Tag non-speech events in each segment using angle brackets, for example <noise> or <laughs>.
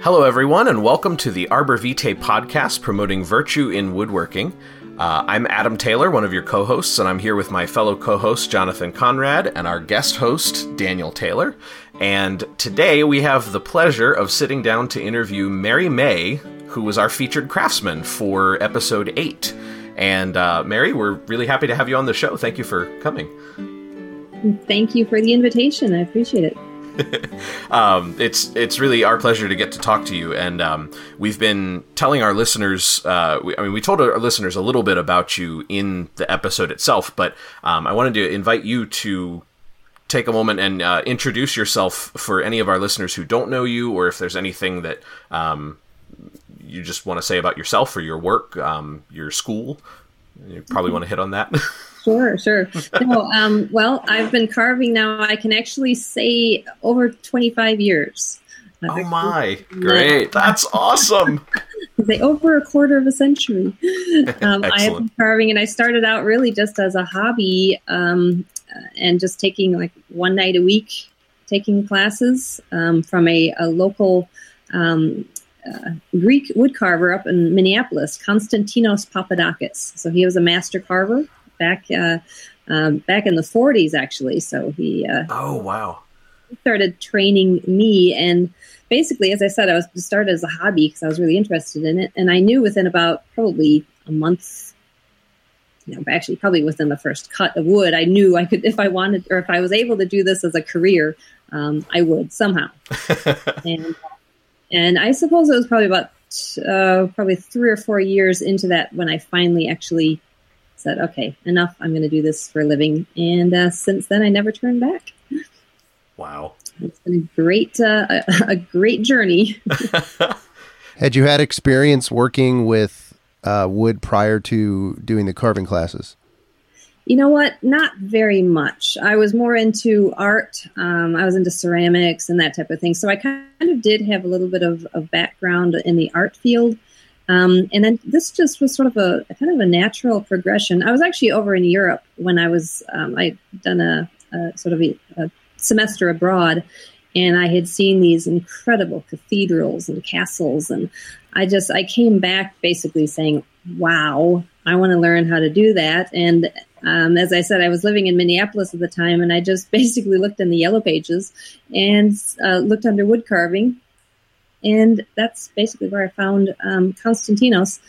Hello, everyone, and welcome to the Arbor Vitae podcast promoting virtue in woodworking. Uh, I'm Adam Taylor, one of your co hosts, and I'm here with my fellow co host, Jonathan Conrad, and our guest host, Daniel Taylor. And today we have the pleasure of sitting down to interview Mary May, who was our featured craftsman for episode 8. And uh, Mary, we're really happy to have you on the show. Thank you for coming. Thank you for the invitation. I appreciate it. <laughs> um, it's it's really our pleasure to get to talk to you, and um, we've been telling our listeners. Uh, we, I mean, we told our listeners a little bit about you in the episode itself, but um, I wanted to invite you to take a moment and uh, introduce yourself for any of our listeners who don't know you, or if there's anything that um, you just want to say about yourself or your work, um, your school. You probably want to hit on that. <laughs> Sure, sure. No, <laughs> um, well, I've been carving now. I can actually say over 25 years. oh my, great! <laughs> That's awesome. <laughs> say over a quarter of a century. Um, I have been carving, and I started out really just as a hobby, um, and just taking like one night a week, taking classes um, from a, a local um, uh, Greek wood carver up in Minneapolis, Konstantinos Papadakis. So he was a master carver back uh, um, back in the 40s, actually. So he. Uh, oh wow! Started training me, and basically, as I said, I was started as a hobby because I was really interested in it, and I knew within about probably a month. You know, actually, probably within the first cut of wood, I knew I could, if I wanted, or if I was able to do this as a career, um, I would somehow. <laughs> and and I suppose it was probably about uh, probably three or four years into that when I finally actually said, okay, enough. I'm going to do this for a living. And uh, since then, I never turned back. Wow. It's been a great, uh, a, a, great journey. <laughs> Had you had experience working with uh, wood prior to doing the carving classes? You know what? Not very much. I was more into art. Um, I was into ceramics and that type of thing. So I kind of did have a little bit of, of background in the art field. Um, and then this just was sort of a, kind of a natural progression. I was actually over in Europe when I was um, I done a, a sort of a, a, semester abroad, and I had seen these incredible cathedrals and castles, and I just I came back basically saying, "Wow, I want to learn how to do that." And um, as I said, I was living in Minneapolis at the time, and I just <laughs> basically looked in the yellow pages and uh, looked under wood carving and that's basically where I found um, Konstantinos.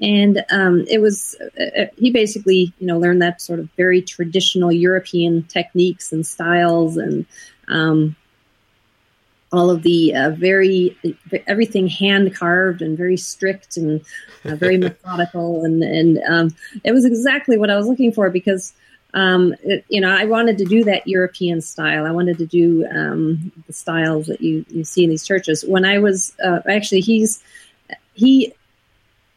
And um, it was uh, uh, he basically you know learned that sort of very traditional European techniques and styles and um, all of the uh, very everything hand carved and very strict and uh, very <laughs> methodical and and um, it was exactly what I was looking for because um, it, you know, I wanted to do that European style. I wanted to do um, the styles that you, you see in these churches. When I was uh, actually, he's he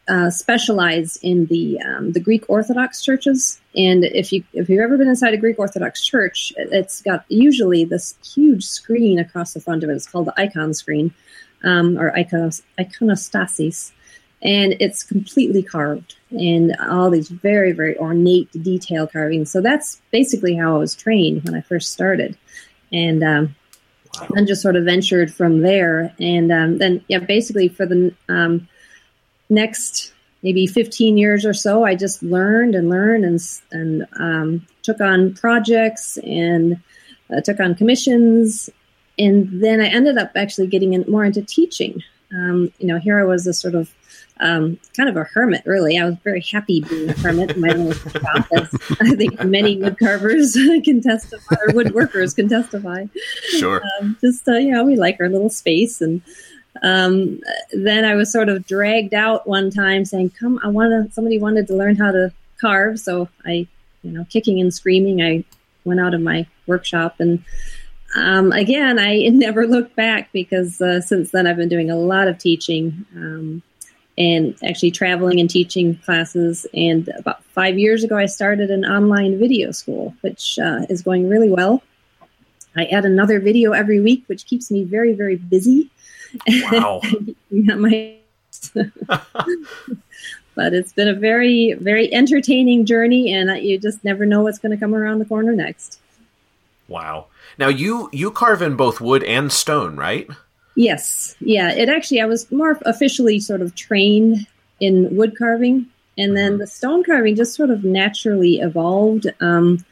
uh, specialized in the um, the Greek Orthodox churches. And if you if you've ever been inside a Greek Orthodox church, it's got usually this huge screen across the front of it. It's called the icon screen um, or iconos, iconostasis and it's completely carved and all these very very ornate detail carvings. So that's basically how i was trained when i first started. And um, then just sort of ventured from there. And um, then yeah basically for the um, next maybe 15 years or so i just learned and learned and, and um, took on projects and uh, took on commissions. And then i ended up actually getting in, more into teaching. Um, you know here i was a sort of um, kind of a hermit, really. I was very happy being a hermit in my little shop, as I think many wood carvers <laughs> can testify, or woodworkers can testify. Sure. Um, just, uh, you know, we like our little space. And um, then I was sort of dragged out one time saying, come, I want to, somebody wanted to learn how to carve. So I, you know, kicking and screaming, I went out of my workshop and um, again, I <laughs> never looked back because uh, since then I've been doing a lot of teaching. Um, and actually traveling and teaching classes. And about five years ago, I started an online video school, which uh, is going really well. I add another video every week, which keeps me very, very busy. Wow. <laughs> my <laughs> but it's been a very, very entertaining journey, and you just never know what's going to come around the corner next. Wow. Now you you carve in both wood and stone, right? Yes, yeah. It actually, I was more officially sort of trained in wood carving, and then the stone carving just sort of naturally evolved. Um,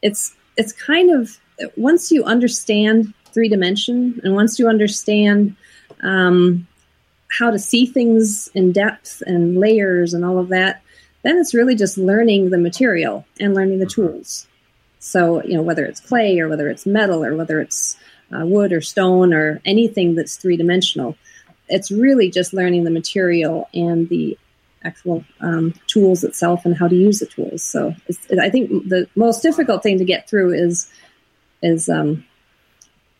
it's it's kind of once you understand three dimension, and once you understand um, how to see things in depth and layers and all of that, then it's really just learning the material and learning the tools. So you know whether it's clay or whether it's metal or whether it's uh, wood or stone or anything that's three dimensional. It's really just learning the material and the actual um, tools itself and how to use the tools. So I think the most difficult thing to get through is is um,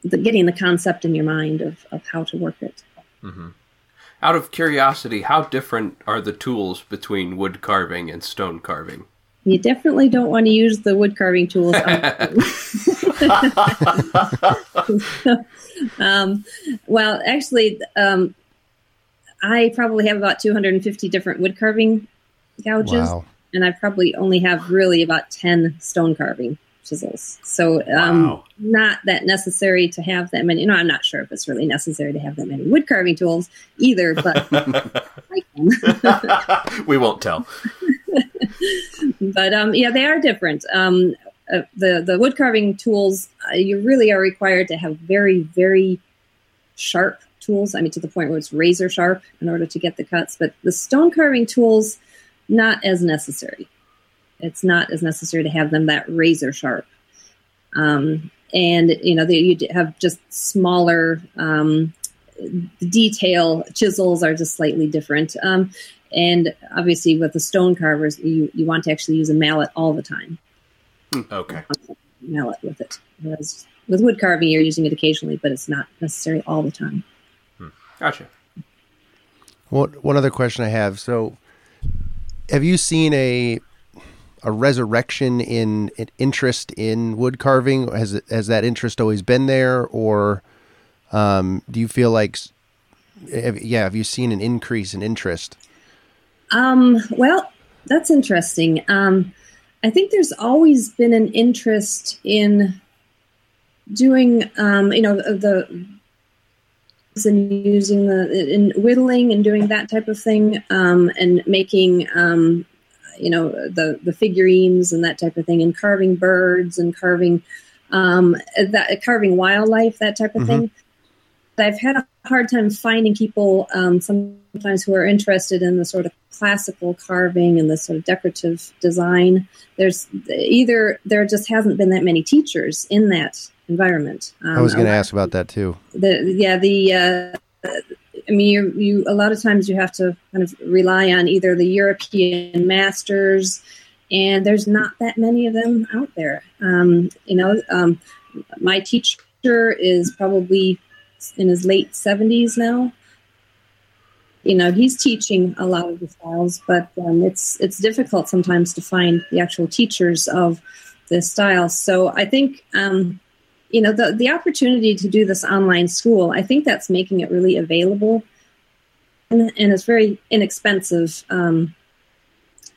the, getting the concept in your mind of, of how to work it. Mm-hmm. Out of curiosity, how different are the tools between wood carving and stone carving? You definitely don't want to use the wood carving tools. <laughs> <laughs> um, well, actually, um, I probably have about 250 different wood carving gouges, wow. and I probably only have really about 10 stone carving chisels. So, um, wow. not that necessary to have that many. You know, I'm not sure if it's really necessary to have that many wood carving tools either, but <laughs> I can. we won't tell. But um, yeah, they are different. Um, uh, the the wood carving tools, uh, you really are required to have very very sharp tools. I mean, to the point where it's razor sharp in order to get the cuts. But the stone carving tools, not as necessary. It's not as necessary to have them that razor sharp. Um, and you know, you have just smaller um, detail. Chisels are just slightly different. Um, and obviously, with the stone carvers, you, you want to actually use a mallet all the time. Hmm, okay. Mallet with it. Whereas with wood carving, you're using it occasionally, but it's not necessary all the time. Hmm. Gotcha. What one other question I have? So, have you seen a a resurrection in, in interest in wood carving? Has has that interest always been there, or um, do you feel like, have, yeah, have you seen an increase in interest? Um, well, that's interesting. Um, I think there's always been an interest in doing, um, you know, the and using the in whittling and doing that type of thing, um, and making, um, you know, the the figurines and that type of thing, and carving birds and carving um, that carving wildlife, that type of mm-hmm. thing. I've had a hard time finding people um, sometimes who are interested in the sort of classical carving and the sort of decorative design. There's either there just hasn't been that many teachers in that environment. Um, I was going to ask about that too. The yeah the. Uh, I mean, you, you a lot of times you have to kind of rely on either the European masters, and there's not that many of them out there. Um, you know, um, my teacher is probably in his late 70s now. You know, he's teaching a lot of the styles, but um, it's it's difficult sometimes to find the actual teachers of the styles. So I think, um, you know, the the opportunity to do this online school, I think that's making it really available, and, and it's very inexpensive. Um,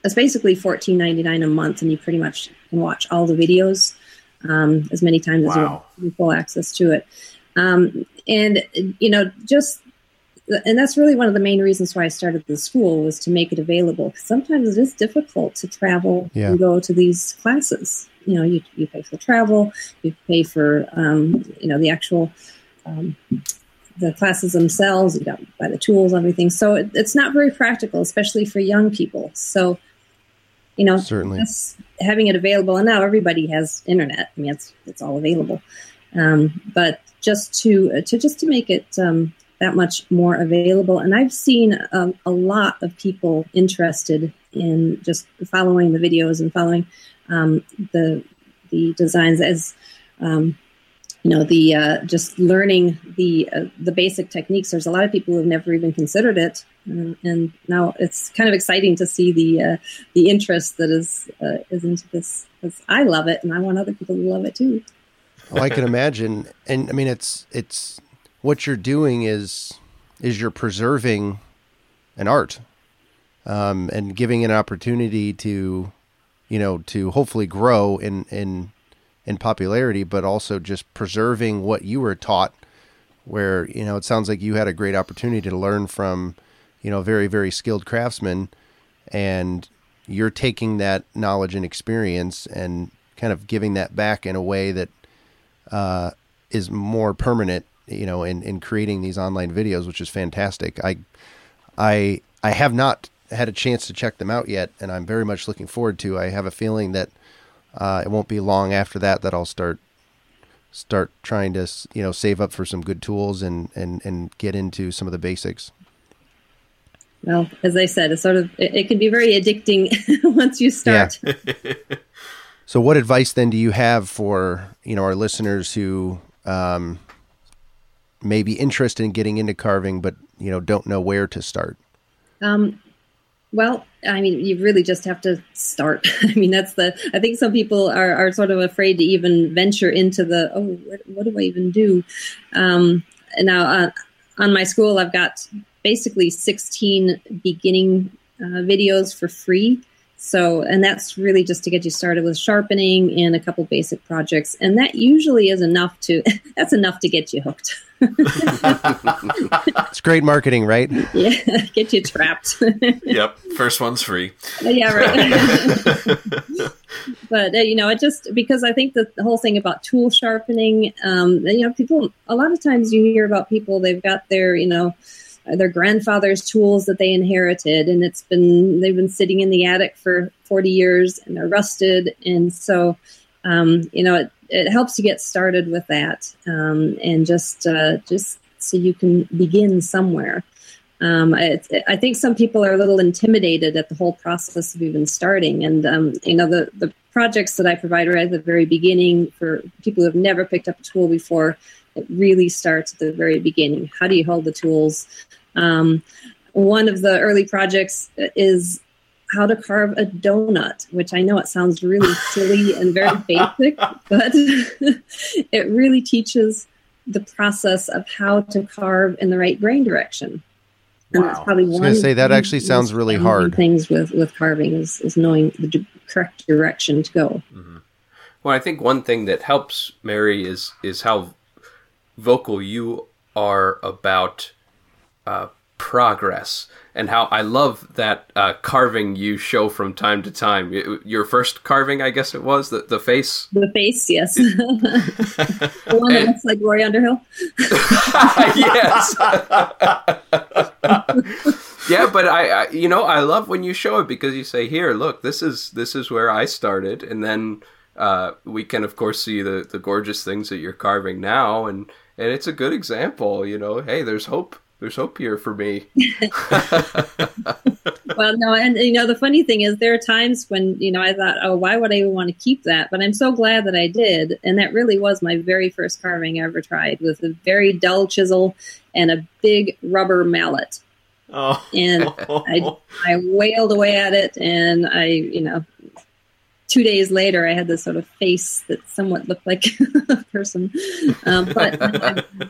it's basically fourteen ninety nine a month, and you pretty much can watch all the videos um, as many times wow. as you have full access to it. Um, and you know, just and that's really one of the main reasons why I started the school was to make it available. Sometimes it is difficult to travel yeah. and go to these classes. You know, you, you pay for travel, you pay for um, you know the actual um, the classes themselves. You got buy the tools, everything. So it, it's not very practical, especially for young people. So you know, certainly having it available, and now everybody has internet. I mean, it's it's all available. Um, but just to uh, to just to make it um, that much more available. And I've seen um, a lot of people interested in just following the videos and following um, the the designs as um, you know the uh, just learning the uh, the basic techniques. There's a lot of people who've never even considered it, and, and now it's kind of exciting to see the uh, the interest that is uh, is into this because I love it and I want other people to love it too. I can imagine, and I mean, it's it's what you're doing is is you're preserving an art, um, and giving an opportunity to, you know, to hopefully grow in in in popularity, but also just preserving what you were taught where you know it sounds like you had a great opportunity to learn from you know very very skilled craftsmen and you're taking that knowledge and experience and kind of giving that back in a way that uh, is more permanent you know in, in creating these online videos which is fantastic. I i i have not had a chance to check them out yet and i'm very much looking forward to. I have a feeling that uh, it won't be long after that that i'll start start trying to you know save up for some good tools and and and get into some of the basics. Well as i said it's sort of it, it can be very addicting <laughs> once you start. Yeah. <laughs> so what advice then do you have for you know our listeners who um, may be interested in getting into carving but you know don't know where to start um, well, I mean, you really just have to start. <laughs> I mean, that's the. I think some people are, are sort of afraid to even venture into the. Oh, what, what do I even do? Um, now, uh, on my school, I've got basically 16 beginning uh, videos for free. So, and that's really just to get you started with sharpening and a couple basic projects. And that usually is enough to, <laughs> that's enough to get you hooked. <laughs> it's great marketing, right? Yeah, <laughs> get you trapped. yep, first one's free. Yeah, right. but uh, you know, it just because I think the, the whole thing about tool sharpening, um, you know, people a lot of times you hear about people they've got their, you know, their grandfather's tools that they inherited and it's been they've been sitting in the attic for 40 years and they're rusted and so um, you know it, it helps you get started with that um, and just uh, just so you can begin somewhere um, I, I, think some people are a little intimidated at the whole process of even starting and um, you know the, the projects that i provide right at the very beginning for people who have never picked up a tool before it really starts at the very beginning. How do you hold the tools? Um, one of the early projects is how to carve a donut, which I know it sounds really <laughs> silly and very basic, but <laughs> it really teaches the process of how to carve in the right grain direction. And wow. that's probably one. I was going to say that actually sounds really hard. Things with with carving is is knowing the correct direction to go. Mm-hmm. Well, I think one thing that helps Mary is is how vocal you are about uh, progress and how I love that uh, carving you show from time to time. Your first carving, I guess it was the the face. The face, yes. <laughs> the one that looks like Rory Underhill. <laughs> yes. yeah, but I, I, you know, I love when you show it because you say, "Here, look, this is this is where I started," and then uh, we can, of course, see the the gorgeous things that you're carving now, and and it's a good example. You know, hey, there's hope. There's hope here for me. <laughs> well, no, and you know the funny thing is there are times when you know I thought, oh, why would I even want to keep that? But I'm so glad that I did, and that really was my very first carving I ever tried with a very dull chisel and a big rubber mallet. Oh. And I, <laughs> I wailed away at it, and I, you know, two days later, I had this sort of face that somewhat looked like <laughs> a person. Um, but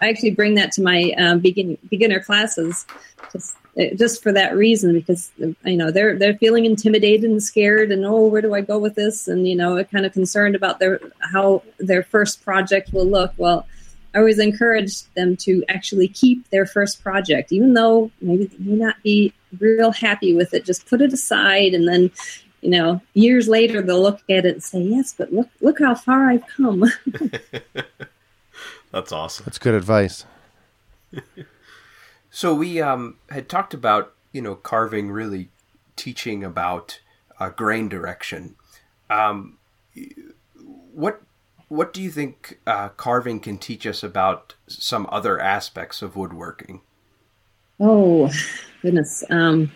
I, actually bring that to my um, begin, beginner classes, just just for that reason, because you know they're they're feeling intimidated and scared, and oh, where do I go with this? And you know, kind of concerned about their how their first project will look. Well. I always encourage them to actually keep their first project, even though maybe they may not be real happy with it. Just put it aside and then you know, years later they'll look at it and say, "Yes, but look, look how far I've come." <laughs> <laughs> That's awesome. That's good advice. <laughs> so we um, had talked about you know carving really teaching about uh, grain direction. Um, what what do you think uh, carving can teach us about some other aspects of woodworking? Oh goodness. Um,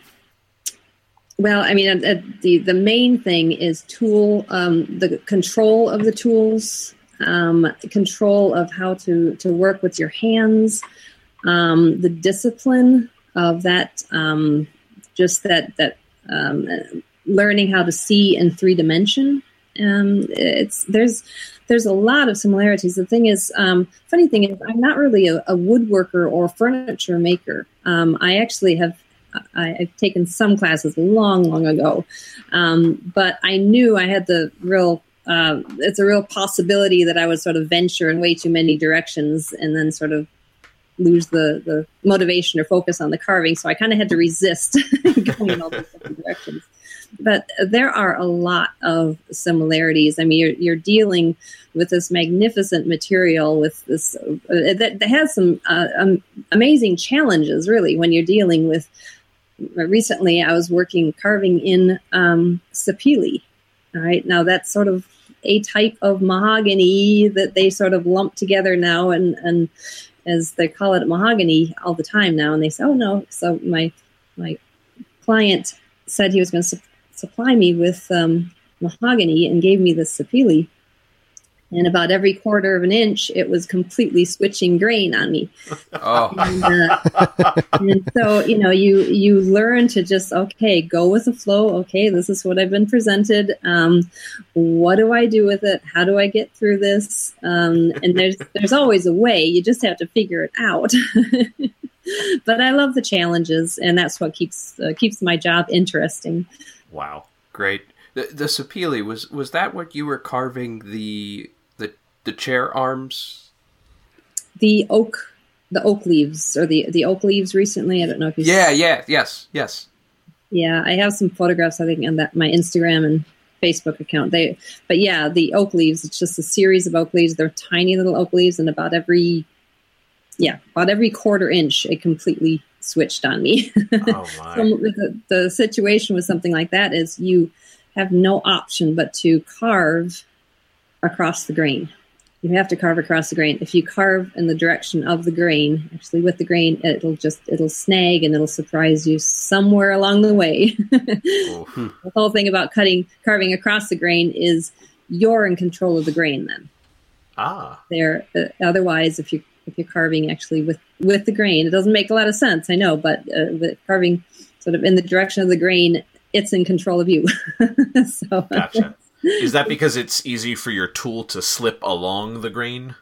well, I mean, uh, the the main thing is tool um, the control of the tools, um, control of how to to work with your hands, um, the discipline of that, um, just that that um, learning how to see in three dimension. Um, it's there's there's a lot of similarities. The thing is, funny thing is, I'm not really a, a woodworker or furniture maker. I actually have I, have taken some classes long, long ago, um, but I knew I had the real uh, it's a real possibility that I would sort of venture in way too many directions and then sort of lose the, the motivation or focus on the carving. So I kind of had to resist <laughs> going in all these different directions. But there are a lot of similarities. I mean, you're, you're dealing with this magnificent material with this uh, that, that, has some uh, um, amazing challenges, really, when you're dealing with. Recently, I was working carving in um. All right, now that's sort of a type of mahogany that they sort of lump together now, and and as they call it mahogany all the time now. And they say, oh no. So my my client said he was going to su- supply me with um, mahogany and gave me the sapele and about every quarter of an inch, it was completely switching grain on me. Oh. <laughs> And, uh, and, so, you know, you you learn to just okay, go with the flow. Okay, this is what I've been presented. Um, what do I do with it? How do I get through this? Um, and there's there's always a way. You just have to figure it out. <laughs> but I love the challenges, and that's what keeps uh, keeps my job interesting. Wow, great. The, the sapele was was that what you were carving the the chair arms? The oak, the oak leaves, or the the oak leaves. Recently, I don't know if you. Yeah, yeah, yes, yes. Yeah, I have some photographs. I think on that my Instagram and Facebook account. They, but yeah, the oak leaves. It's just a series of oak leaves. They're tiny little oak leaves, and about every, yeah, about every quarter inch, it completely switched on me. <laughs> Oh my! so the, the situation with something like that is you have no option but to carve across the grain you have to carve across the grain. If you carve in the direction of the grain, actually with the grain, it'll just it'll snag and it'll surprise you somewhere along the way. <laughs> oh. The whole thing about cutting carving across the grain is you're in control of the grain then. Ah. There uh, otherwise if you if you're carving actually with with the grain, it doesn't make a lot of sense, I know, but uh, carving sort of in the direction of the grain, it's in control of you. <laughs> so gotcha. Is that <laughs> because it's easy for your tool to slip along the grain?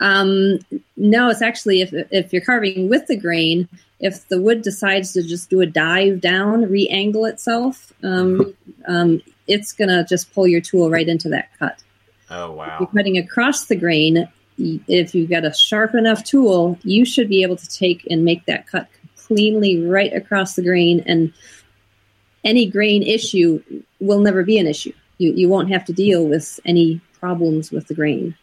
Um, no, it's actually if if you're carving with the grain, if the wood decides to just do a dive down, re-angle itself, um, <laughs> um, it's gonna just pull your tool right into that cut. Oh wow! If you're cutting across the grain. If you've got a sharp enough tool, you should be able to take and make that cut cleanly right across the grain, and any grain issue will never be an issue you, you won't have to deal with any problems with the grain,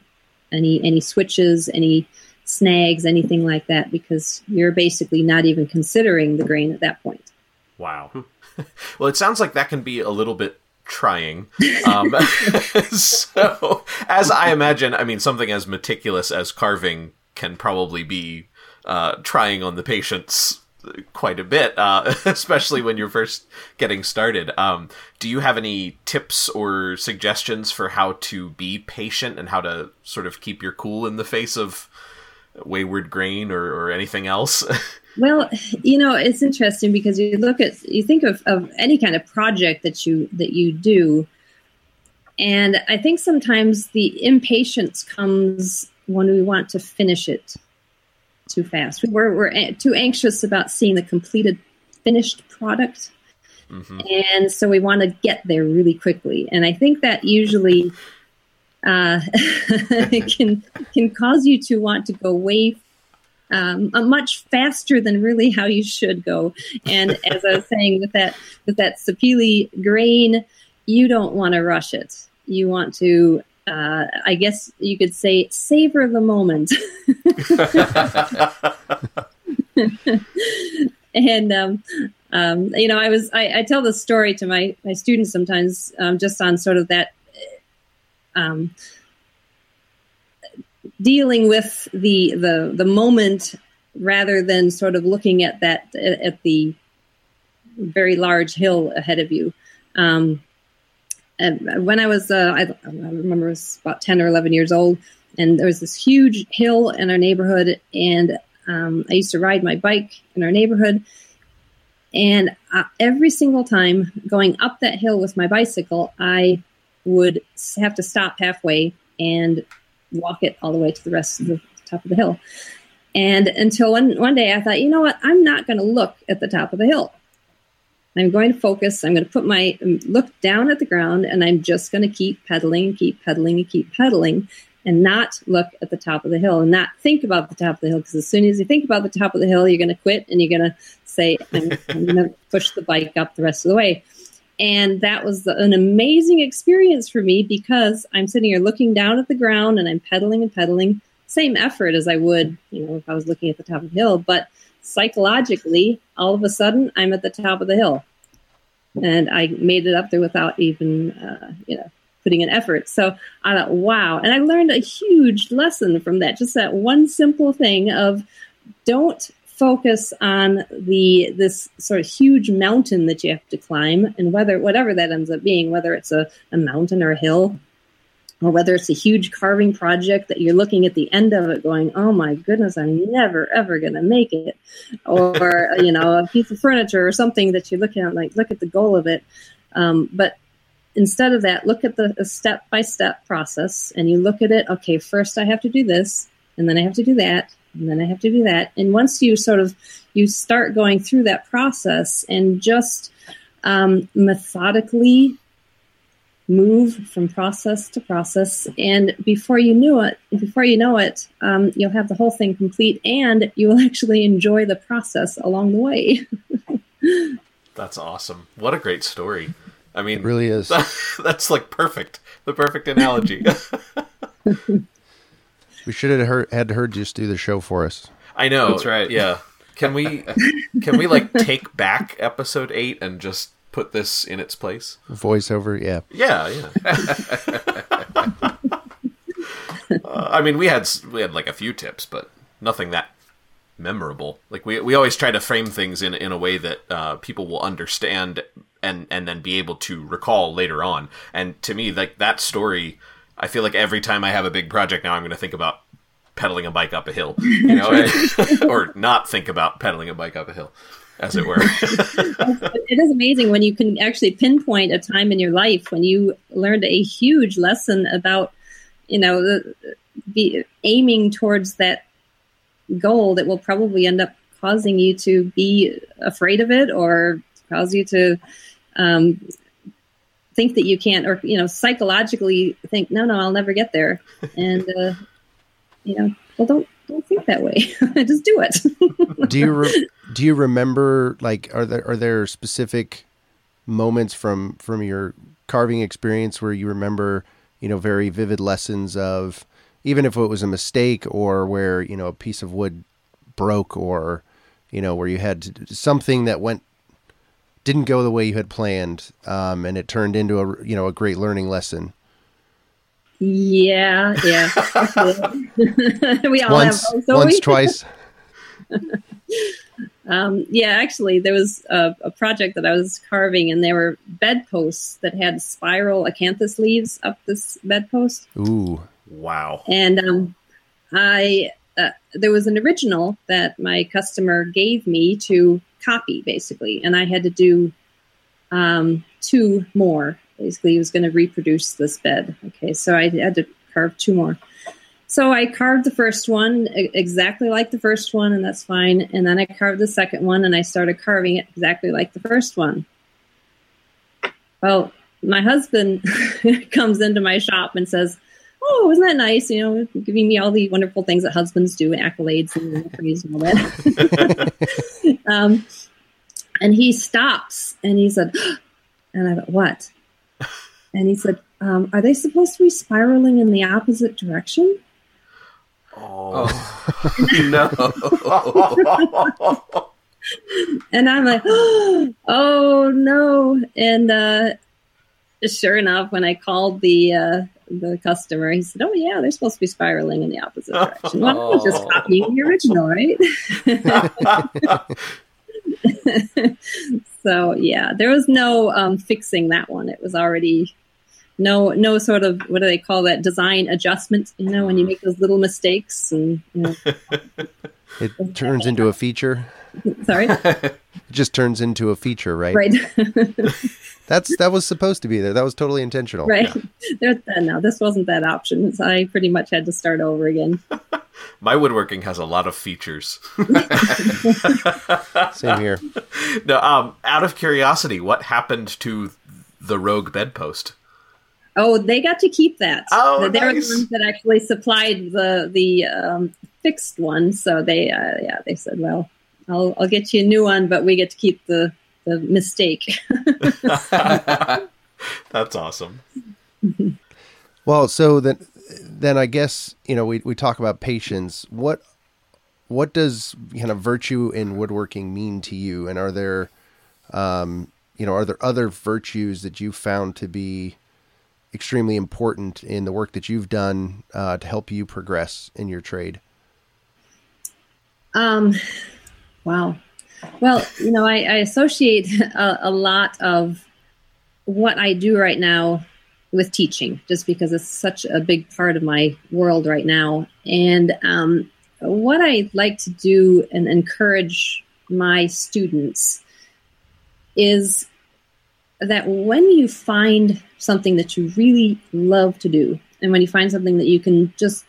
any any switches, any snags, anything like that, because you're basically not even considering the grain at that point. Wow. <laughs> well, it sounds like that can be a little bit trying. <laughs> Um, <laughs> so, as I imagine, I mean, something as meticulous as carving can probably be uh, trying on the patient's quite a bit, uh, <laughs> especially when you're first getting started. Um, do you have any tips or suggestions for how to be patient and how to sort of keep your cool in the face of wayward grain or, or anything else? <laughs> well, you know, it's interesting because you look at you think of, of any kind of project that you that you do, and I think sometimes the impatience comes when we want to finish it too fast. We're, we're too anxious about seeing the completed finished product. Mm-hmm. And so we want to get there really quickly. And I think that usually uh, <laughs> can can cause you to want to go way um, much faster than really how you should go. And as I was <laughs> saying with that with that sapele grain, you don't want to rush it. You want to uh, I guess you could say savor the moment. <laughs> and um, um, you know, I was I, I, tell this story to my my students sometimes, um, just on sort of that um, dealing with the the the moment rather than sort of looking at that at the very large hill ahead of you. Um, and when I was, uh, I, I, remember I was about 10 or 11 years old, and there was this huge hill in our neighborhood, and um, I used to ride my bike in our neighborhood. And uh, every single time going up that hill with my bicycle, I would have to stop halfway and walk it all the way to the rest of the top of the hill. And until one, one day I thought, you know what? I'm not going to look at the top of the hill. I'm going to focus. I'm going to put my um, look down at the ground and I'm just going to keep pedaling, keep pedaling, and keep pedaling and not look at the top of the hill and not think about the top of the hill. Because as soon as you think about the top of the hill, you're going to quit and you're going to say, I'm, I'm going to push the bike up the rest of the way. And that was an amazing experience for me because I'm sitting here looking down at the ground and I'm pedaling and pedaling. Same effort as I would, you know, if I was looking at the top of the hill. But psychologically, all of a sudden, I'm at the top of the hill. And I made it up there without even, uh, you know, putting in effort. So I thought, wow. And I learned a huge lesson from that. Just that one simple thing of don't focus on the this sort of huge mountain that you have to climb and whether whatever that ends up being, whether it's a, a mountain or a hill, or whether it's a huge carving project that you're looking at the end of it going, oh my goodness, I'm never ever going to make it. Or, <laughs> you know, a piece of furniture or something that you're looking at, like, look at the goal of it. Um, but instead of that, look at the step by step process and you look at it, okay, first I have to do this, and then I have to do that, and then I have to do that. And once you sort of you start going through that process and just um, methodically move from process to process, and before you knew it, before you know it, um, you'll have the whole thing complete, and you will <laughs> actually enjoy the process along the way. That's awesome! What a great story. I mean, It really is. <laughs> that's like perfect. The perfect analogy. <laughs> We should have heard, had her just do the show for us. I know. That's right. Yeah. Can we can we like take back episode 8 and just put this in its place? Voiceover, yeah. Yeah, yeah. uh, <laughs> I mean, we had we had like a few tips, but nothing that memorable. Like we we always try to frame things in in a way that uh, people will understand and and then be able to recall later on. And to me, like that story, I feel like every time I have a big project now, I'm going to think about pedaling a bike up a hill, you know, <laughs> <laughs> or not think about pedaling a bike up a hill, as it were. <laughs> it is amazing when you can actually pinpoint a time in your life when you learned a huge lesson about, you know, be aiming towards that goal that will probably end up causing you to be afraid of it or cause you to um, think that you can't, or you know, psychologically think, no, no, I'll never get there, and uh, you know, well, don't don't think that way. <laughs> Just do it. <laughs> do you re- <laughs> do you remember like are there are there specific moments from from your carving experience where you remember you know very vivid lessons of even if it was a mistake or where you know a piece of wood broke or you know where you had something that went didn't go the way you had planned um, and it turned into a you know a great learning lesson Yeah, yeah. <laughs> we all once have those, once we? twice <laughs> <laughs> Um, yeah, actually, there was a, a project that I was carving, and there were bedposts that had spiral acanthus leaves up this bedpost. ooh wow. And um, I uh, there was an original that my customer gave me to copy, basically, and I had to do um, two more. Basically, he was going to reproduce this bed. Okay, so I had to carve two more. So I carved the first one exactly like the first one, and that's fine. And then I carved the second one, and I started carving it exactly like the first one. Well, my husband <laughs> comes into my shop and says, "Oh, isn't that nice? You know, giving me all the wonderful things that husbands do, accolades and praise and all that." <laughs> um, and he stops and he said, <gasps> "And I thought, what?" And he said, um, "Are they supposed to be spiraling in the opposite direction?" Oh. <laughs> no. <laughs> And I'm like, <gasps> "Oh no!" And uh, sure enough, when I called the uh, the customer, he said, "Oh yeah, they're supposed to be spiraling in the opposite direction." Well, I was just copying the original, right? <laughs> so yeah, there was no um, fixing that one. It was already no no sort of what do they call that design adjustment? You know, when you make those little mistakes and you know, <laughs> it turns into a feature sorry, <laughs> it just turns into a feature right right. <laughs> That's that was supposed to be there. That was totally intentional. Right. There, uh, no, this wasn't that option. So I pretty much had to start over again. My woodworking has a lot of features. Same here. no, um, out of curiosity, what happened to the rogue bedpost? Oh, they got to keep that. Oh, they nice. were the ones that actually supplied the the um, fixed one. So they, uh, yeah, they said, "Well, I'll I'll get you a new one, but we get to keep the the mistake." <laughs> <laughs> That's awesome. Well, so then, then I guess you know we we talk about patience. What what does kind of virtue in woodworking mean to you? And are there, um, you know, are there other virtues that you found to be extremely important in the work that you've done uh, to help you progress in your trade? Um, wow. Well, you know, I, I associate a, a, lot of what I do right now with teaching, just because it's such a big part of my world right now. And um, what I like to do and encourage my students is that when you find something that you really love to do, and when you find something that you can just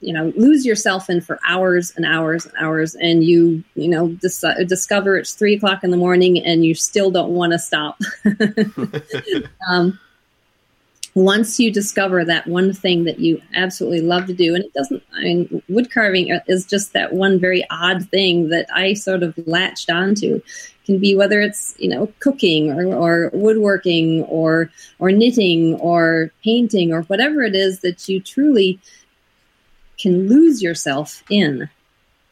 you know lose yourself in for hours and hours and hours and you you know dis- discover it's three o'clock in the morning and you still don't want to stop. <laughs> <laughs> Um, once you discover that one thing that you absolutely love to do and it doesn't i mean wood carving is just that one very odd thing that i sort of latched onto can be whether it's you know cooking or, or woodworking or or knitting or painting or whatever it is that you truly can lose yourself in.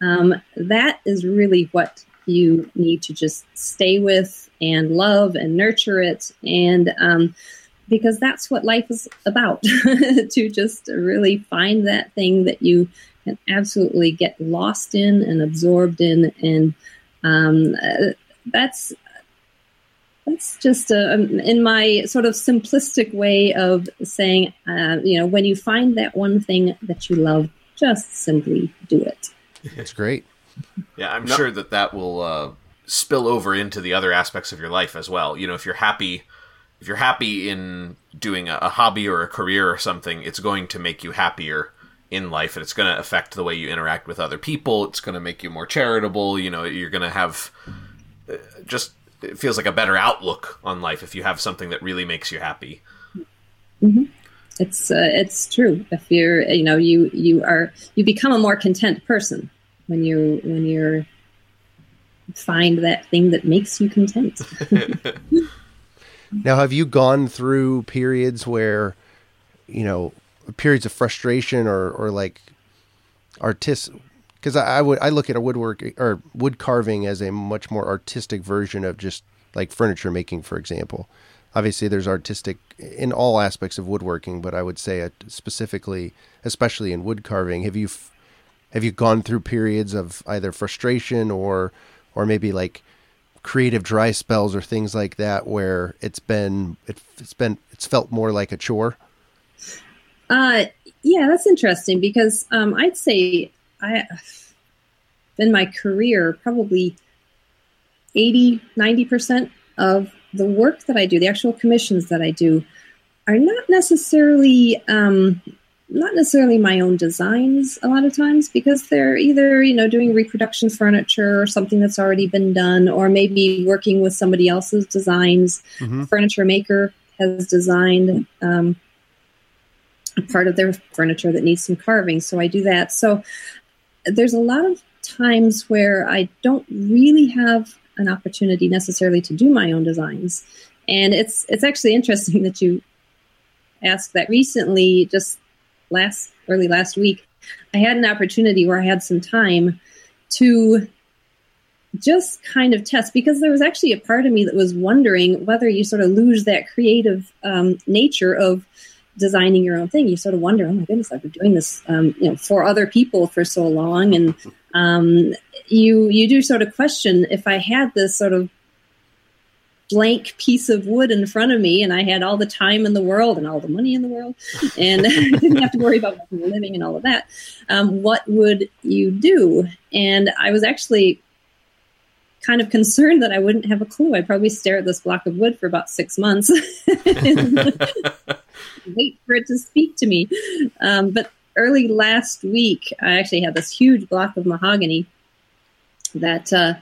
Um, that is really what you need to just stay with and love and nurture it. And um, because that's what life is about <laughs> to just really find that thing that you can absolutely get lost in and absorbed in. And um, uh, that's that's just a, in my sort of simplistic way of saying, uh, you know, when you find that one thing that you love, just simply do it. That's great. Yeah, I'm no. sure that that will uh, spill over into the other aspects of your life as well. You know, if you're happy, if you're happy in doing a, a hobby or a career or something, it's going to make you happier in life, and it's going to affect the way you interact with other people. It's going to make you more charitable. You know, you're going to have uh, just it feels like a better outlook on life if you have something that really makes you happy. Mm-hmm it's uh, it's true. If you're you know you you are you become a more content person when you when you're find that thing that makes you content. <laughs> <laughs> now, have you gone through periods where you know periods of frustration or or like artist because I, I would I look at a woodwork or wood carving as a much more artistic version of just like furniture making, for example. Obviously there's artistic in all aspects of woodworking, but I would say specifically, especially in wood carving, have you have you gone through periods of either frustration or or maybe like creative dry spells or things like that where it's been it, has been it's felt more like a chore? Uh, yeah, that's interesting because um, I'd say I in my career probably 80 90 percent of the work that I do, the actual commissions that I do, are not necessarily um, not necessarily my own designs a lot of times because they're either you know doing reproduction furniture or something that's already been done or maybe working with somebody else's designs mm-hmm. furniture maker has designed um, a part of their furniture that needs some carving so i do that so there's a lot of times where i don't really have an opportunity necessarily to do my own designs. And it's it's actually interesting <laughs> that you asked that recently, just last early last week, I had an opportunity where I had some time to just kind of test because there was actually a part of me that was wondering whether you sort of lose that creative um, nature of designing your own thing. You sort of wonder, oh my goodness, I've been doing this, um, you know, for other people for so long, and um, you you do sort of question if I had this sort of blank piece of wood in front of me and I had all the time in the world and all the money in the world and <laughs> didn't have to worry about living and all of that, um, what would you do? And I was actually kind of concerned that I wouldn't have a clue. I'd probably stare at this block of wood for about six months, <laughs> wait for it to speak to me. Um, but early last week, I actually had this huge block of mahogany that uh,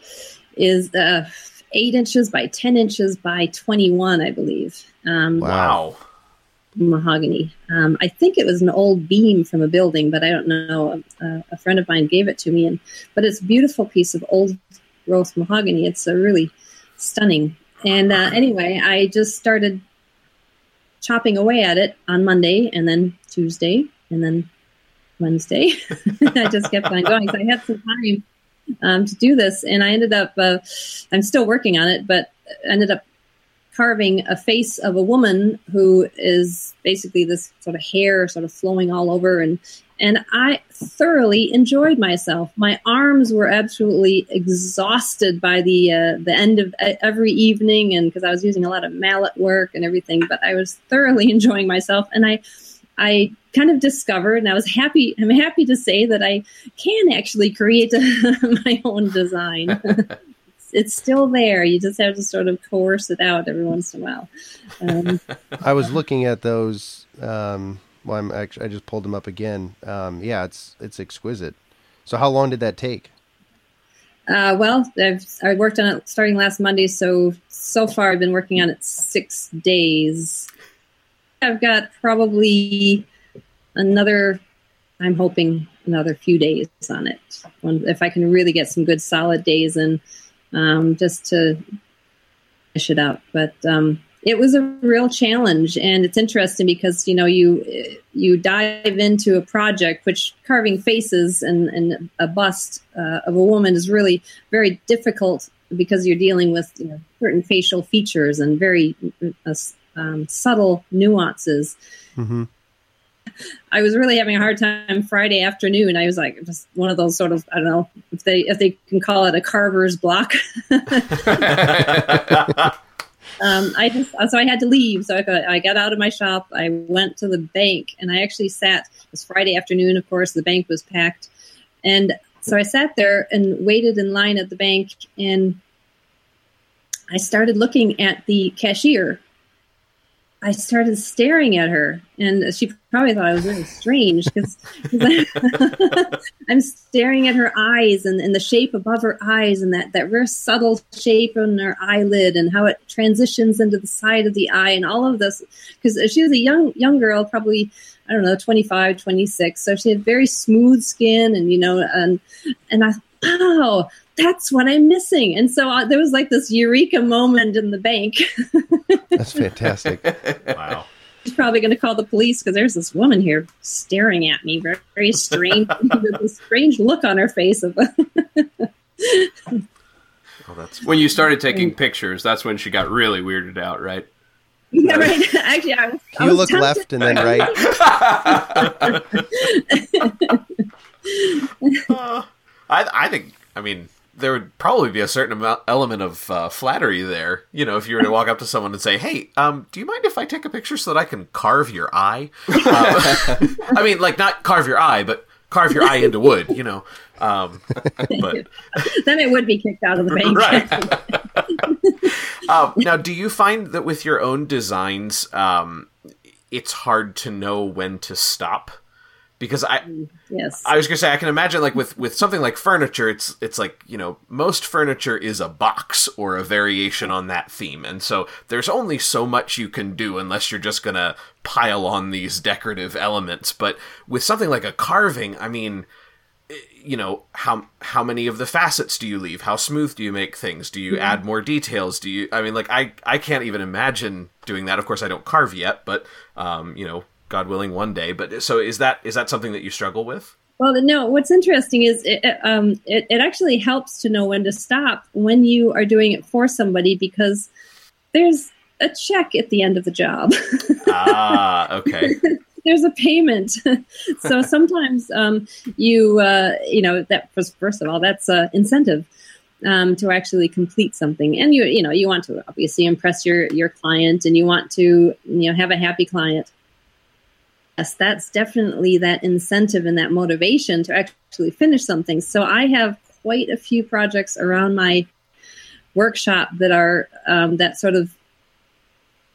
is uh, eight inches by 10 inches by 21, I believe. Um, Wow. mahogany. Um, I think it was an old beam from a building, but I don't know. A, a friend of mine gave it to me, and but it's a beautiful piece of old growth mahogany. It's a really stunning. And uh, anyway, I just started chopping away at it on Monday, and then Tuesday, and then Wednesday. <laughs> I just kept on going. So I had some time um, to do this, and I ended up. Uh, I'm still working on it, but ended up carving a face of a woman who is basically this sort of hair sort of flowing all over and and I thoroughly enjoyed myself. My arms were absolutely exhausted by the uh, the end of every evening, and because I was using a lot of mallet work and everything, but I was thoroughly <laughs> enjoying myself, and I I kind of discovered, and I was happy. I'm happy to say that I can actually create <laughs> my own design. <laughs> it's still there. You just have to sort of coerce it out every once in a while. Um, I was looking at those. Um, well, I'm actually I just pulled them up again. Um, yeah, it's it's exquisite. So how long did that take? Uh, well, I've I worked on it starting last Monday, so so far I've been working on it six days. I've got probably another. I'm hoping another few days on it. If I can really get some good solid days in, um, just to finish it up. But um, it was a real challenge and it's interesting because you know you you dive into a project which carving faces and, and a bust uh, of a woman is really very difficult because you're dealing with you know, certain facial features and very uh, um, subtle nuances mm-hmm. I was really having a hard time Friday afternoon. I was like, just one of those sort of, I don't know if they if they can call it a carver's block. <laughs> um, I just so I had to leave. So I got, I got out of my shop. I went to the bank, and I actually sat. It was Friday afternoon. Of course, the bank was packed, and so I sat there and waited in line at the bank, and I started looking at the cashier. I started staring at her, and she probably thought I was really strange because <laughs> I'm staring at her eyes and, and the shape above her eyes and that, that very subtle shape on her eyelid and how it transitions into the side of the eye and all of this. Because she was a young young girl, probably I don't know, 25, 26. So she had very smooth skin and, you know, and, and I, wow, <clears throat> oh, that's what I'm missing. And so uh, there was like this eureka moment in the bank. <laughs> that's fantastic. wow. He's probably going to call the police because there's this woman here staring at me, very, very strange, <laughs> with a strange look on her face. Of <laughs> oh, that's when you started taking pictures. That's when she got really weirded out, right? Yeah, right. Actually, I was. You I was look tempted. left and then right. uh, I, I think. I mean, there would probably be a certain amount, element of uh, flattery there. You know, if you were to walk up to someone and say, "Hey, um, do you mind if I take a picture so that I can carve your eye?" Uh, <laughs> I mean, like not carve your eye, but carve your eye into wood. You know, um, but <laughs> then it would be kicked out of the <laughs> bank. right. um, now, do you find that with your own designs, um, it's hard to know when to stop? Because I yes. I was gonna say I can imagine like with with something like furniture it's it's like you know most furniture is a box or a variation on that theme and so there's only so much you can do unless you're just gonna pile on these decorative elements but with something like a carving I mean eh, you know how how many of the facets do you leave? How smooth do you make things? Do you mm-hmm. add more details? Do you I mean like I I can't even imagine doing that. Of course I don't carve yet but um you know God willing, one day. But so is that is that something that you struggle with? Well, no. What's interesting is it, um, it, it actually helps to know when to stop when you are doing it for somebody because there's a check at the end of the job. <laughs> ah, okay. <laughs> there's a payment. <laughs> so sometimes um, you uh, you know that first, first of all that's uh, incentive. Um, to actually complete something, and you you know you want to obviously impress your your client, and you want to you know have a happy client yes, that's definitely that incentive and that motivation to actually finish something. So I have quite a few projects around my workshop that are um, that sort of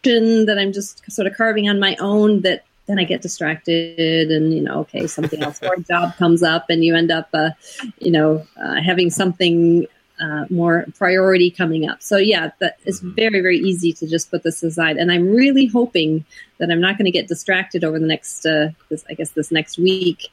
that I'm just sort of carving on my own that then I get distracted, and you know, okay, something else <laughs> or a job comes up, and you end up, uh, you know, uh, having something uh, more priority coming up. So yeah, that it's very very easy to just put this aside. And I'm really hoping that I'm not going to get distracted over the next, uh, this, I guess, this next week.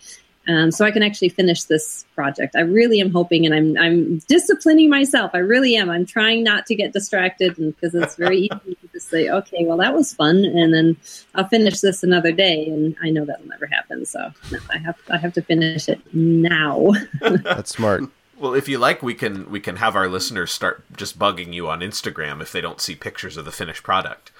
Um, so I can actually finish this project. I really am hoping, and I'm I'm disciplining myself. I really am. I'm trying not to get distracted, because it's very <laughs> easy to just say, "Okay, well that was fun," and then I'll finish this another day, and I know that'll never happen. So no, I have I have to finish it now. <laughs> That's smart. Well, if you like, we can we can have our listeners start just bugging you on Instagram if they don't see pictures of the finished product.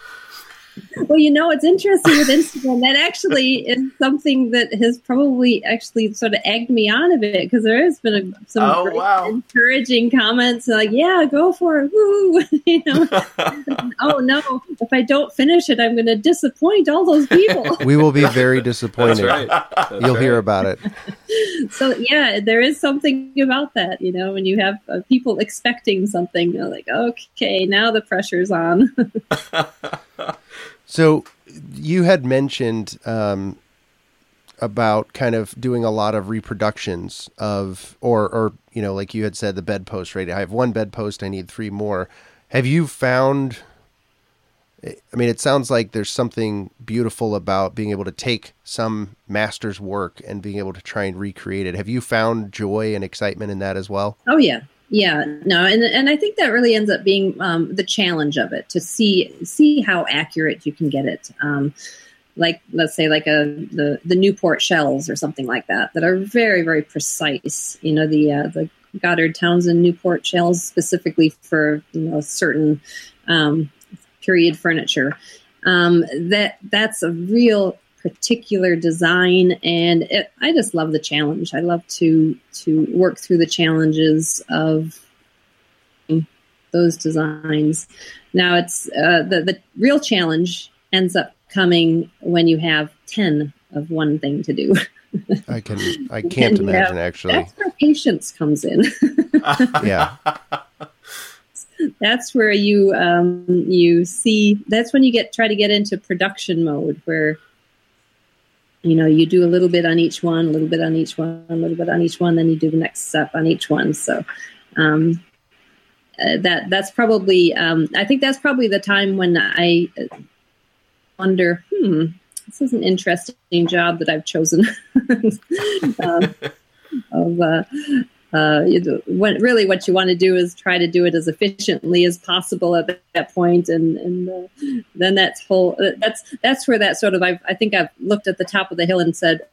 Well, you know, it's interesting with Instagram. That actually is something that has probably actually sort of egged me on a bit because there has been a, some oh, wow. encouraging comments like, "Yeah, go for it!" Woo! <laughs> you know, <laughs> oh no, if I don't finish it, I'm going to disappoint all those people. <laughs> we will be very disappointed. That's right. That's You'll right. hear about it. so yeah, there is something about that. You know, when you have uh, people expecting something, you're like, okay, now the pressure's on. So you had mentioned um, about kind of doing a lot of reproductions of, or, or you know, like you had said, the bedpost. Right, I have one bedpost. I need three more. Have you found? I mean, it sounds like there's something beautiful about being able to take some master's work and being able to try and recreate it. Have you found joy and excitement in that as well? Oh yeah, yeah, no, and and I think that really ends up being um, the challenge of it to see see how accurate you can get it. Um, like let's say like a the the Newport shells or something like that that are very very precise. You know the uh, the Goddard Townsend Newport shells specifically for you know a certain um, period furniture. Um, that that's a real particular design and it, i just love the challenge. I love to to work through the challenges of those designs. Now it's uh, the, the real challenge ends up coming when you have 10 of one thing to do. I can, I <laughs> can't And, imagine yeah, actually. that's where patience comes in. <laughs> <laughs> Yeah, that's where you um, you see that's when you get try to get into production mode where you know you do a little bit on each one a little bit on each one a little bit on each one then you do the next step on each one. So um, uh, that that's probably um, i think that's probably the time when i wonder hmm this is an interesting job that i've chosen. <laughs> Um, of uh, uh, when, really what you want to do is try to do it as efficiently as possible at that, that point, and and uh, then that's whole uh, that's that's where that sort of I've, I think I've looked at the top of the hill and said,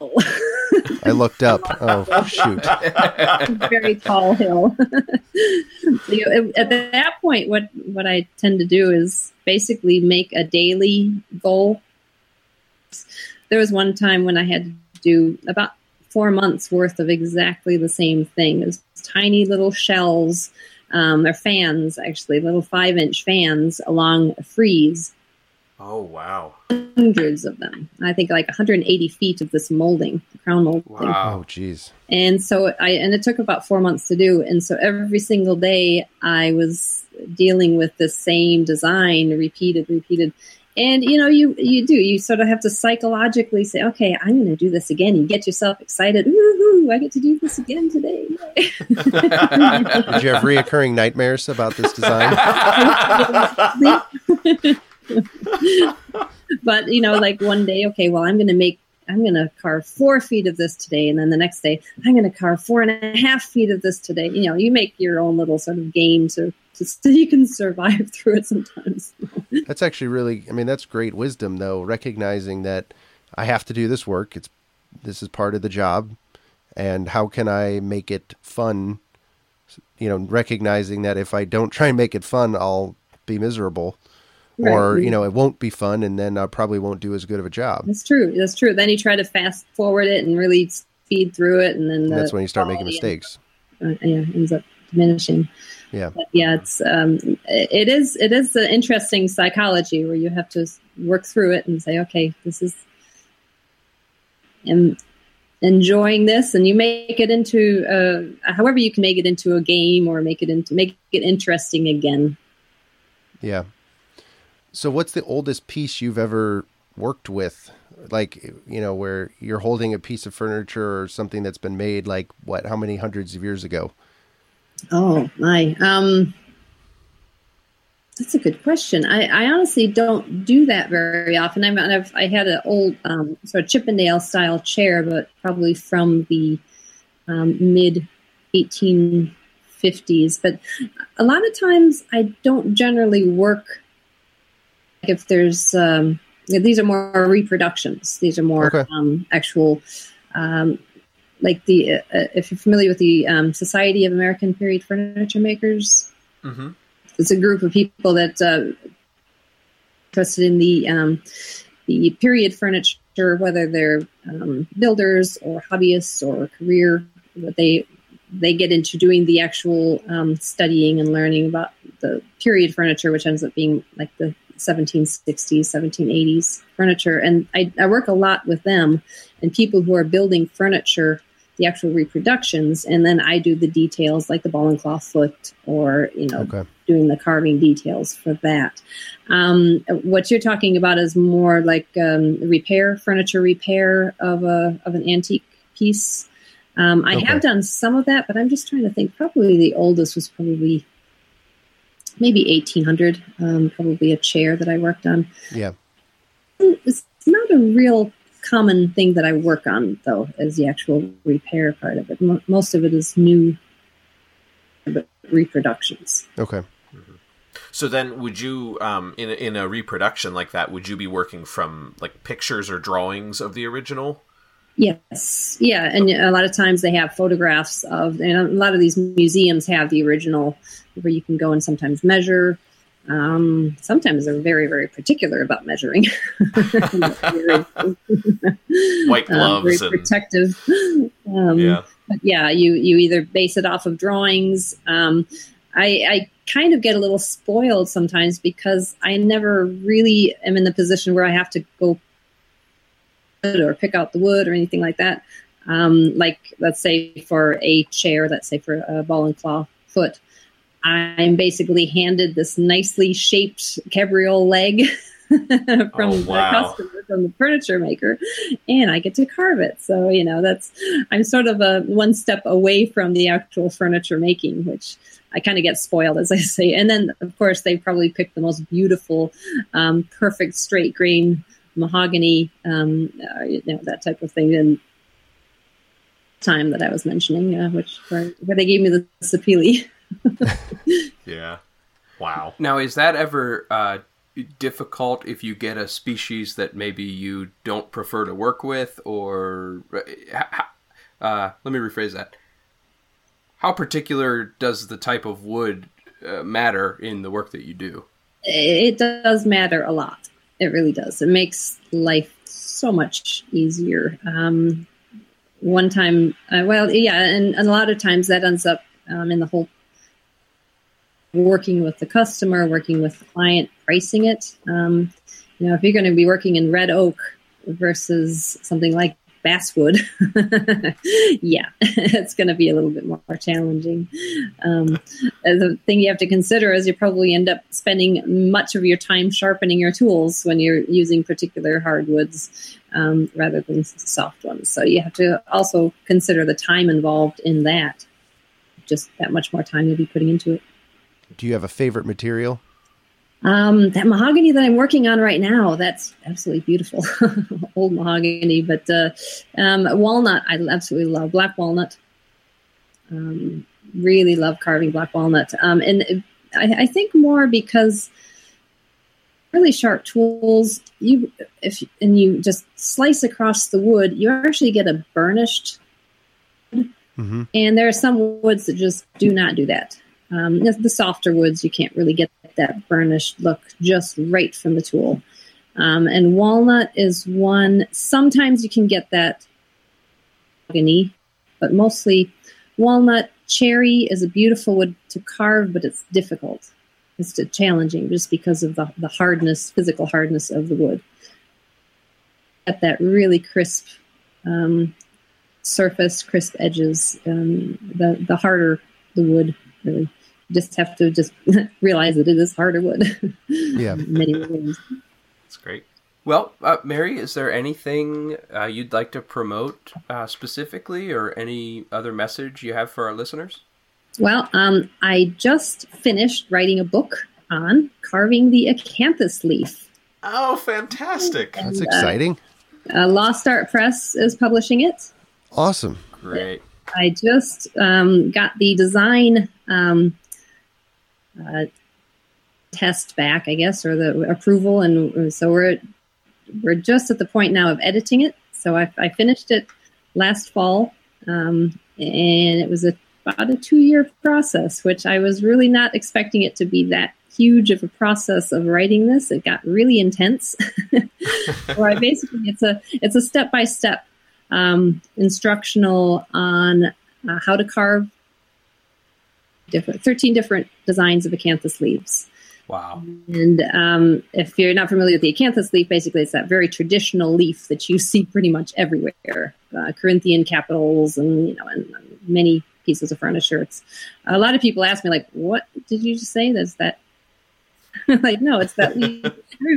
oh. <laughs> I looked up. Oh shoot! <laughs> very tall hill. <laughs> at that point, what what I tend to do is basically make a daily goal. There was one time when I had to do about four months worth of exactly the same thing. It tiny little shells. Um, they're fans, actually, little five inch fans along a frieze. Oh wow! Hundreds of them. I think like 180 feet of this molding, crown molding. Wow. Oh geez. And so I, and it took about four months to do. And so every single day I was dealing with the same design, repeated, repeated. And you know, you you do. You sort of have to psychologically say, "Okay, I'm going to do this again." You get yourself excited. Woohoo! I get to do this again today. <laughs> Did you have reoccurring nightmares about this design? <laughs> but you know, like one day, okay, well, I'm going to make, I'm going to carve four feet of this today, and then the next day, I'm going to carve four and a half feet of this today. You know, you make your own little sort of game to, to so you can survive <laughs> through it sometimes. That's actually really. I mean, that's great wisdom, though. Recognizing that I have to do this work. It's this is part of the job, and how can I make it fun? You know, recognizing that if I don't try and make it fun, I'll be miserable, or you know, it won't be fun, and then I probably won't do as good of a job. That's true. That's true. Then you try to fast forward it and really speed through it, and then the that's when you start making mistakes. uh, yeah, ends up diminishing. Yeah. But yeah, it's um, it is it is an interesting psychology where you have to work through it and say, okay, this is, am enjoying this, and you make it into uh, however you can make it into a game or make it into make it interesting again. Yeah. So, what's the oldest piece you've ever worked with? Like, you know, where you're holding a piece of furniture or something that's been made like what, how many hundreds of years ago? Oh my. Um that's a good question. I, I honestly don't do that very often. I'm, I've I had an old um, sort of Chippendale style chair, but probably from the um, mid 1850s. But a lot of times, I don't generally work if there's um, these are more reproductions. These are more Okay. um, actual. Like the uh, uh, if you're familiar with the um, Society of American Period Furniture Makers, Mm-hmm. it's a group of people that uh, interested in the um, the period furniture, whether they're um, builders or hobbyists or career, but they they get into doing the actual um, studying and learning about the period furniture, which ends up being like the 1760s, 1780s furniture. And I, I work a lot with them and people who are building furniture, the actual reproductions, and then I do the details like the ball and claw foot or you know Okay. doing the carving details for that. Um, what you're talking about is more like um, repair, furniture repair of a of an antique piece. Um, I Okay. have done some of that, but I'm just trying to think. Probably the oldest was probably maybe 1800. Um, probably a chair that I worked on. Yeah. It's not a real common thing that I work on, though, is the actual repair part of it. Mo- most of it is new reproductions. Okay. So then, would you, um, in a, in a reproduction like that, would you be working from like pictures or drawings of the original? Yes, yeah, and a lot of times they have photographs of, and a lot of these museums have the original, where you can go and sometimes measure. Um, sometimes they're very, very particular about measuring. <laughs> <laughs> Very- White uh, gloves very and protective. <gasps> Um, yeah, yeah, you you either base it off of drawings. Um, I, I kind of get a little spoiled sometimes because I never really am in the position where I have to go or pick out the wood or anything like that. Um, like let's say for a chair, let's say for a ball and claw foot, I'm basically handed this nicely shaped cabriole leg <laughs> from Oh, wow. the customer, from the furniture maker, and I get to carve it. So you know that's I'm sort of a one step away from the actual furniture making, which I kind of get spoiled, as I say. And then, of course, they probably picked the most beautiful, um, perfect straight grain mahogany, um, uh, you know, that type of thing. And time that I was mentioning, uh, which where, where they gave me the sapele. <laughs> <laughs> yeah. Wow. Now, is that ever uh, difficult if you get a species that maybe you don't prefer to work with, or uh, let me rephrase that? How particular does the type of wood uh, matter in the work that you do? It does matter a lot. It really does. It makes life so much easier. Um, one time, uh, well, yeah, and, and a lot of times that ends up um, in the whole working with the customer, working with the client, pricing it. Um, you know, if you're going to be working in red oak versus something like basswood, <laughs> yeah, <laughs> it's going to be a little bit more challenging. Um, the thing you have to consider is you probably end up spending much of your time sharpening your tools when you're using particular hardwoods um, rather than soft ones. So you have to also consider the time involved in that. Just that much more time you'll be putting into it. Do you have a favorite material? Um, that mahogany that I'm working on right now, that's absolutely beautiful. <laughs> Old mahogany, but uh, um, walnut, I absolutely love black walnut. Um, really love carving black walnut. Um, and I, I think more because really sharp tools, you if and you just slice across the wood, you actually get a burnished. Mm-hmm. And there are some woods that just do not do that. Um, the, softer woods, you can't really get that burnished look just right from the tool. Um, and walnut is one. Sometimes you can get that mahogany, but mostly walnut. Cherry is a beautiful wood to carve, but it's difficult. It's challenging just because of the, the hardness, physical hardness of the wood. At that really crisp um, surface, crisp edges, um, the the harder the wood, really just have to just <laughs> realize that it is harder wood. Yeah. <laughs> in many ways. That's great. Well, uh, Mary, is there anything uh, you'd like to promote uh, specifically, or any other message you have for our listeners? Well, um, I just finished writing a book on carving the acanthus leaf. Oh, fantastic! That's exciting. Uh, Lost Art Press is publishing it. Awesome. Great. I just um, got the design um, uh, test back, I guess, or the approval, and so we're we're just at the point now of editing it. So I, I finished it last fall, um, and it was a, about a two year process, which I was really not expecting it to be that huge of a process of writing this. It got really intense. <laughs> Where I basically it's a it's a step by step instructional on uh, how to carve different 13 different designs of acanthus leaves. Wow. And um, if you're not familiar with the acanthus leaf, basically it's that very traditional leaf that you see pretty much everywhere, uh, Corinthian capitals and you know, and, and many pieces of furniture. It's a lot of people ask me like, "What did you just say?" That's that. <laughs> like, no, it's that leaf.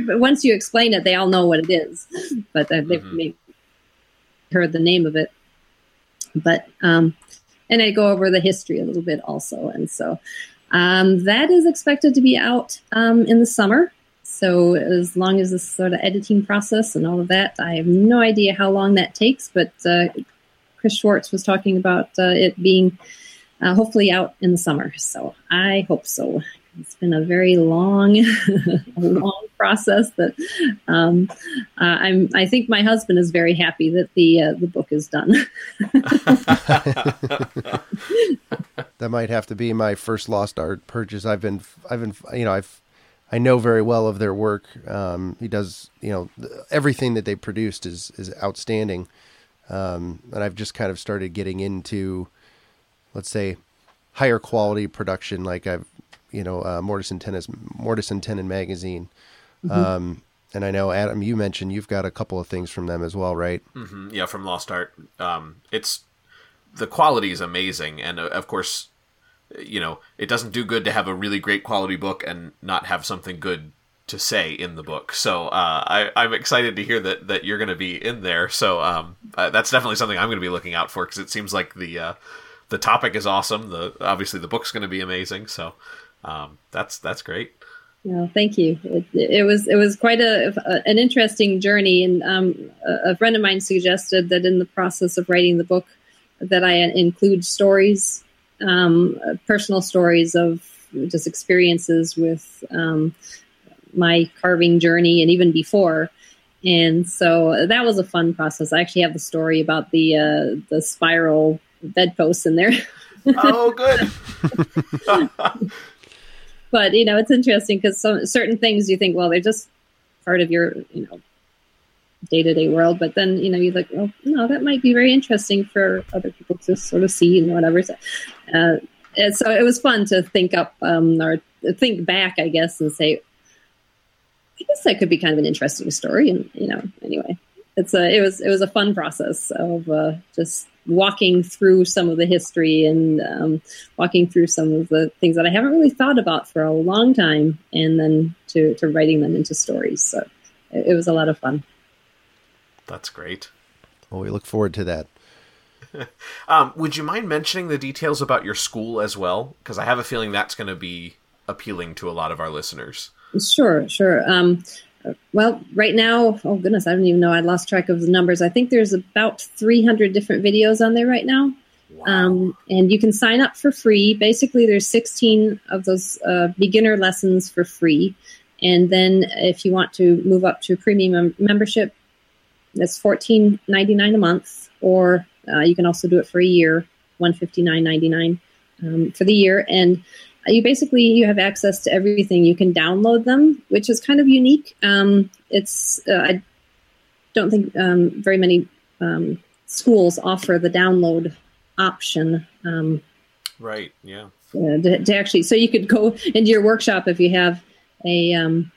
but once you explain it, they all know what it is. But uh, they've Mhm. maybe heard the name of it. But um, and I go over the history a little bit also, and so um, that is expected to be out um, in the summer. So as long as this sort of editing process and all of that, I have no idea how long that takes. But uh, Chris Schwarz was talking about uh, it being uh, hopefully out in the summer. So I hope so. It's been a very long, <laughs> long process. That um, uh, I'm. I think my husband is very happy that the uh, the book is done. <laughs> That might have to be my first lost art purchase. I've been, I've been, you know, I've, I know very well of their work. Um, he does, you know, everything that they produced is is outstanding. Um, and I've just kind of started getting into, let's say, higher quality production. Like I've, you know, uh, Mortise and Tennis, Mortise and Tenon magazine. Um, and I know Adam, you mentioned you've got a couple of things from them as well, right? Mhm, yeah, from Lost Art. Um, it's the quality is amazing, and uh, of course, you know, it doesn't do good to have a really great quality book and not have something good to say in the book. So uh, I, I'm excited to hear that that you're going to be in there. So um, uh, that's definitely something I'm going to be looking out for because it seems like the uh, the topic is awesome. The obviously the book's going to be amazing. So um, that's that's great. No, thank you. It, it was it was quite a, an interesting journey, and um, a, friend of mine suggested that in the process of writing the book, that I include stories, um, personal stories of just experiences with um, my carving journey, and even before. And so that was a fun process. I actually have the story about the uh, the spiral bedposts in there. Oh, good. <laughs> <laughs> but you know it's interesting because some certain things you think well they're just part of your you know day-to-day world. But then you know you're like well no that might be very interesting for other people to sort of see and whatever. So, uh, and so it was fun to think up um, or think back i guess and say i guess that could be kind of an interesting story. And you know anyway it's a it was it was a fun process of uh, just walking through some of the history and um, walking through some of the things that I haven't really thought about for a long time, and then to to writing them into stories. So it, it was a lot of fun. that's great. Well, we look forward to that. <laughs> Um, would you mind mentioning the details about your school as well? Because I have a feeling that's going to be appealing to a lot of our listeners. Sure, sure. Um, well, right now, oh goodness, I don't even know. I lost track of the numbers. I think there's about 300 different videos on there right now. Wow. Um, and you can sign up for free. Basically, there's 16 of those uh, beginner lessons for free. And then if you want to move up to premium mem- membership, that's $14.99 a month. Or uh, you can also do it for a year, $159.99 um, for the year. And you basically you have access to everything. You can download them, which is kind of unique. Um, it's uh, I don't think um, very many um, schools offer the download option um, right. Yeah. uh, to, to actually. So you could go into your workshop if you have a um,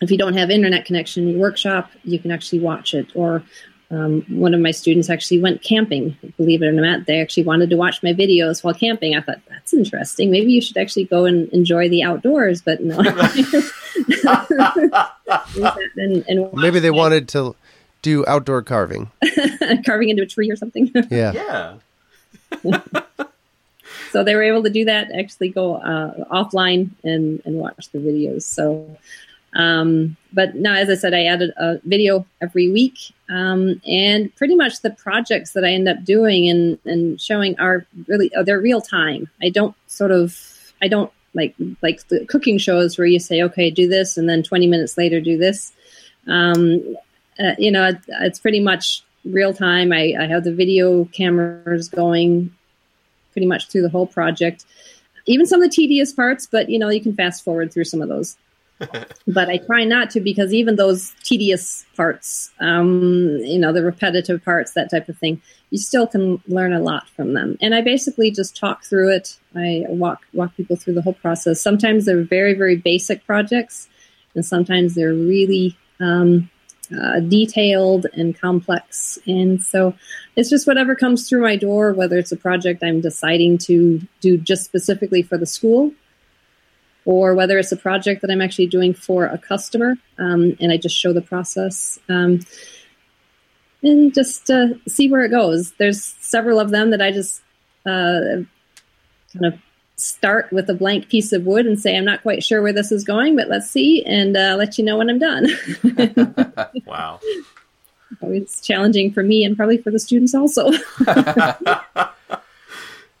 if you don't have internet connection in your workshop, you can actually watch it or um, one of my students actually went camping. Believe it or not, they actually wanted to watch my videos while camping. I thought that's interesting. Maybe you should actually go and enjoy the outdoors. But no. <laughs> and, and Maybe they wanted to do outdoor carving, <laughs> carving into a tree or something. <laughs> Yeah. Yeah. so they were able to do that. Actually, go uh, offline and and watch the videos. So um, but now, as I said, I added a video every week, um, and pretty much the projects that I end up doing and, and showing are really uh, they're real time. I don't sort of I don't like like the cooking shows where you say, okay, do this, and then 20 minutes later do this. Um, uh, you know, it, it's pretty much real time. I, I have the video cameras going pretty much through the whole project, even some of the tedious parts. But you know, you can fast forward through some of those. But I try not to because even those tedious parts, um, you know, the repetitive parts, that type of thing, you still can learn a lot from them. And I basically just talk through it. I walk walk people through the whole process. Sometimes they're very very basic projects, and sometimes they're really um, uh, detailed and complex. And so it's just whatever comes through my door, whether it's a project I'm deciding to do just specifically for the school or whether it's a project that I'm actually doing for a customer, um, and I just show the process. Um, and just uh, see where it goes. There's several of them that I just uh, kind of start with a blank piece of wood and say, I'm not quite sure where this is going, but let's see, and uh, let you know when I'm done. <laughs> wow. <laughs> It's challenging for me and probably for the students also. <laughs>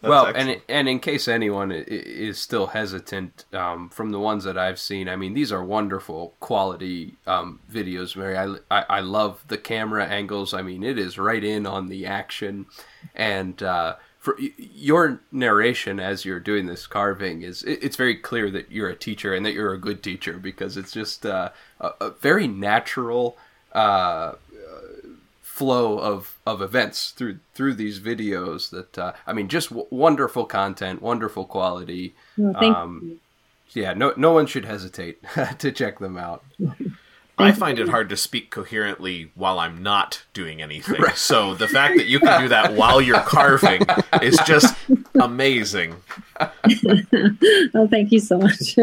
well, excellent. and and in case anyone is still hesitant, um, from the ones that I've seen, I mean, these are wonderful quality um, videos, Mary. I, I, I love the camera angles. I mean, it is right in on the action, and uh, for your narration as you're doing this carving is it, it's very clear that you're a teacher and that you're a good teacher because it's just uh, a, a, very natural. Uh, flow of of events through through these videos that uh, I mean just w- wonderful content, wonderful quality. Well, thank um, you. Yeah, no no one should hesitate <laughs> to check them out. I find it hard to speak coherently while I'm not doing anything. Right. So the fact that you can do that while you're carving is just <laughs> amazing. <laughs> oh, thank you so much.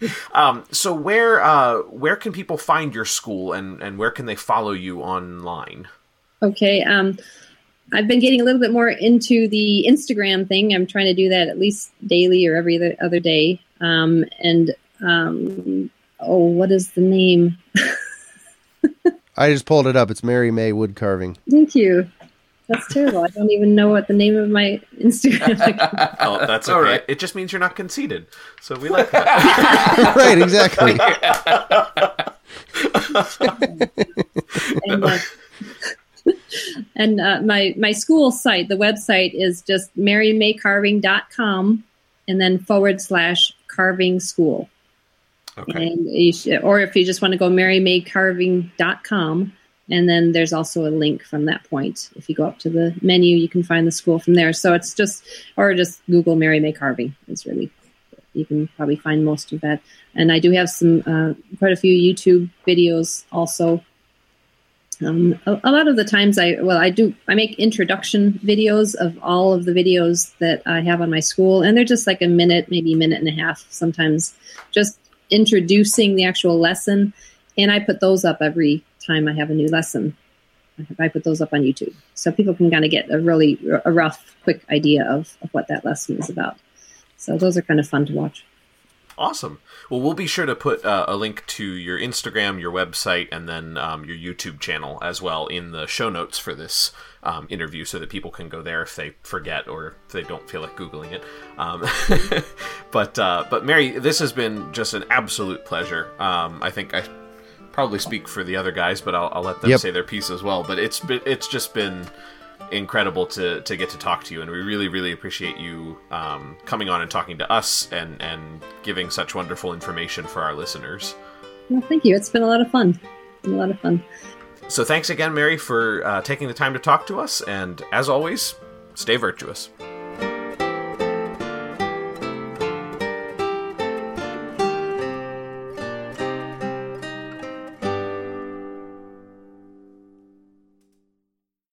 <laughs> um, so where uh, where can people find your school and, and where can they follow you online? Okay. Um, I've been getting a little bit more into the Instagram thing. I'm trying to do that at least daily or every other day. Um, and um, oh, what is the name? <laughs> I just pulled it up. It's Mary May Wood Carving. Thank you. That's terrible. I don't even know what the name of my Instagram. <laughs> Account. oh, that's okay. All right. It just means you're not conceited, so we like that. <laughs> right, exactly. <laughs> and uh, and uh, my my school site, the website is just marymaycarving.com and then forward slash carving school. Okay. And should, or if you just want to go marymaycarving.com and then there's also a link from that point. If you go up to the menu, you can find the school from there. So it's just, or just Google Mary May Carving. It's really, you can probably find most of that. And I do have some, uh, quite a few YouTube videos also. Um, a, a, lot of the times I, well, I do, I make introduction videos of all of the videos that I have on my school. And they're just like a minute, maybe a minute and a half sometimes, just introducing the actual lesson. And I put those up every time I have a new lesson. I put those up on YouTube so people can kind of get a really a rough, quick idea of, of what that lesson is about. So those are kind of fun to watch. Awesome. Well, we'll be sure to put uh, a link to your Instagram, your website, and then um, your YouTube channel as well in the show notes for this um, interview so that people can go there if they forget or if they don't feel like Googling it. Um, <laughs> but, uh, but Mary, this has been just an absolute pleasure. Um, I think I probably speak for the other guys, but I'll, I'll let them yep. say their piece as well. But it's it's just been incredible to to get to talk to you, and we really really appreciate you um, coming on and talking to us and and giving such wonderful information for our listeners. Well, thank you. It's been a lot of fun. a lot of fun. So thanks again, Mary, for uh, taking the time to talk to us, and as always, stay virtuous.